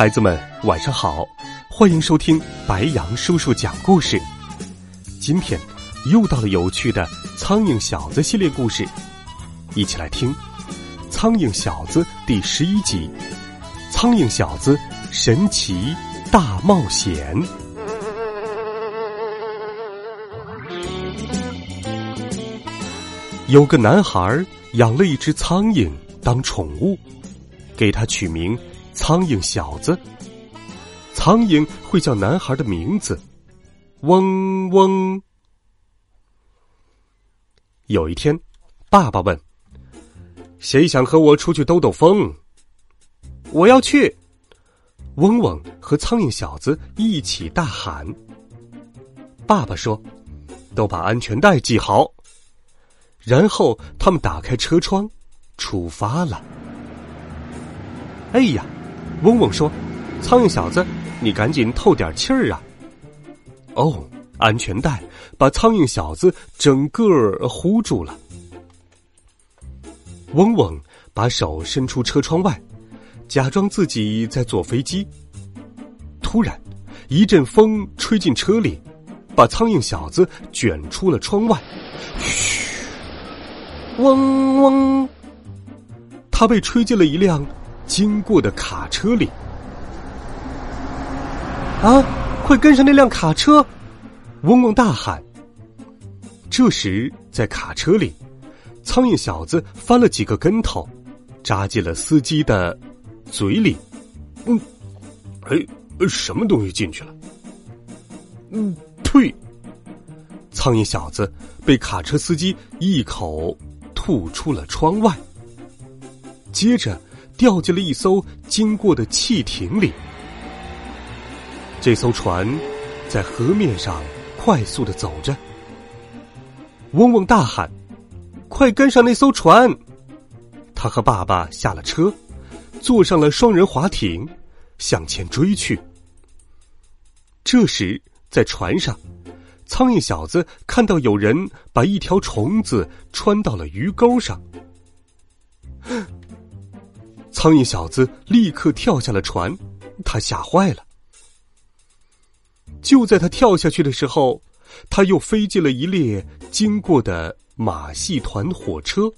孩子们，晚上好！欢迎收听白杨叔叔讲故事。今天又到了有趣的苍蝇小子系列故事，一起来听《苍蝇小子》第十一集《苍蝇小子神奇大冒险》。有个男孩养了一只苍蝇当宠物，给他取名。苍蝇小子，苍蝇会叫男孩的名字，嗡嗡。有一天，爸爸问：“谁想和我出去兜兜风？”我要去。嗡嗡和苍蝇小子一起大喊。爸爸说：“都把安全带系好。”然后他们打开车窗，出发了。哎呀！嗡嗡说：“苍蝇小子，你赶紧透点气儿啊！”哦，安全带把苍蝇小子整个糊住了。嗡嗡把手伸出车窗外，假装自己在坐飞机。突然，一阵风吹进车里，把苍蝇小子卷出了窗外。嘘，嗡嗡，他被吹进了一辆。经过的卡车里，啊！快跟上那辆卡车！嗡嗡大喊。这时，在卡车里，苍蝇小子翻了几个跟头，扎进了司机的嘴里。嗯，哎，什么东西进去了？嗯，呸！苍蝇小子被卡车司机一口吐出了窗外，接着。掉进了一艘经过的汽艇里。这艘船在河面上快速的走着。嗡嗡大喊：“快跟上那艘船！”他和爸爸下了车，坐上了双人滑艇，向前追去。这时，在船上，苍蝇小子看到有人把一条虫子穿到了鱼钩上。苍蝇小子立刻跳下了船，他吓坏了。就在他跳下去的时候，他又飞进了一列经过的马戏团火车。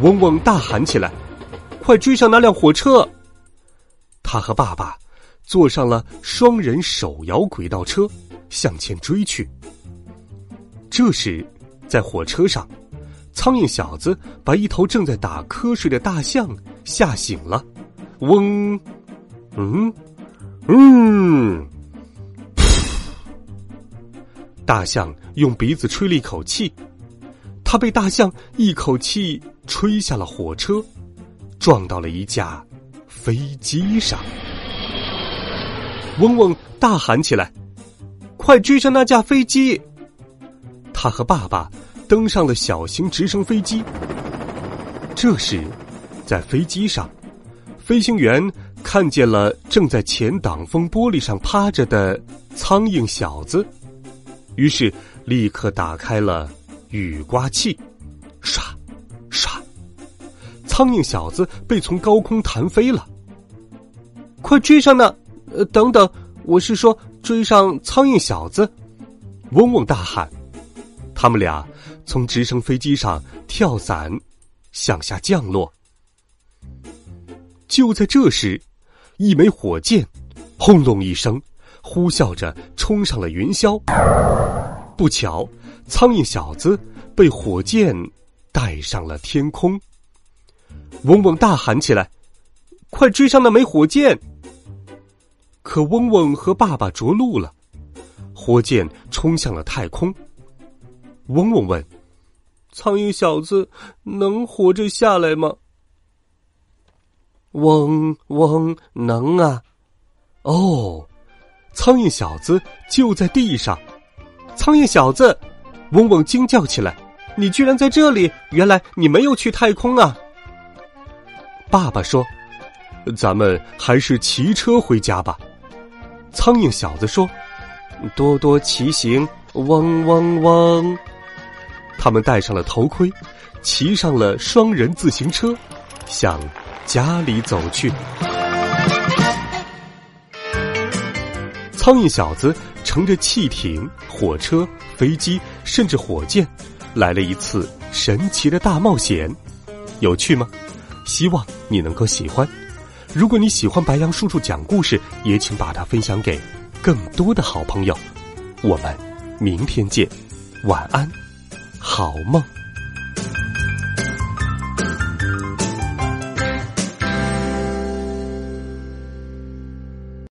嗡嗡大喊起来：“快追上那辆火车！”他和爸爸坐上了双人手摇轨道车，向前追去。这时，在火车上。苍蝇小子把一头正在打瞌睡的大象吓醒了，嗡，嗯，嗯，大象用鼻子吹了一口气，他被大象一口气吹下了火车，撞到了一架飞机上。嗡嗡大喊起来：“快追上那架飞机！”他和爸爸。登上了小型直升飞机。这时，在飞机上，飞行员看见了正在前挡风玻璃上趴着的苍蝇小子，于是立刻打开了雨刮器，唰，唰，苍蝇小子被从高空弹飞了。快追上呢！呃，等等，我是说追上苍蝇小子！嗡嗡大喊。他们俩从直升飞机上跳伞，向下降落。就在这时，一枚火箭轰隆一声，呼啸着冲上了云霄。不巧，苍蝇小子被火箭带上了天空。嗡嗡大喊起来：“快追上那枚火箭！”可嗡嗡和爸爸着陆了，火箭冲向了太空。嗡嗡问：“苍蝇小子能活着下来吗？”嗡嗡，能啊！哦，苍蝇小子就在地上。苍蝇小子，嗡嗡惊叫起来：“你居然在这里！原来你没有去太空啊！”爸爸说：“咱们还是骑车回家吧。”苍蝇小子说：“多多骑行，嗡嗡嗡。”他们戴上了头盔，骑上了双人自行车，向家里走去。苍蝇小子乘着汽艇、火车、飞机，甚至火箭，来了一次神奇的大冒险，有趣吗？希望你能够喜欢。如果你喜欢白杨叔叔讲故事，也请把它分享给更多的好朋友。我们明天见，晚安，好梦。